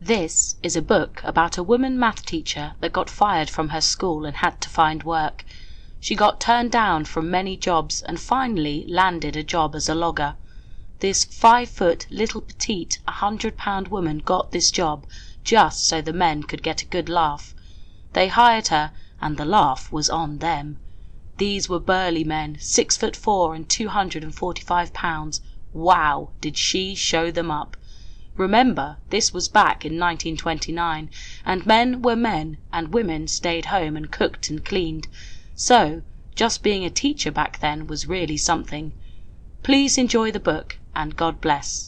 This is a book about a woman math teacher that got fired from her school and had to find work. She got turned down from many jobs and finally landed a job as a logger. This five foot, little petite, a hundred pound woman got this job just so the men could get a good laugh. They hired her and the laugh was on them. These were burly men, six foot four and two hundred and forty five pounds. Wow, did she show them up! Remember this was back in 1929 and men were men and women stayed home and cooked and cleaned, so just being a teacher back then was really something. Please enjoy the book and God bless.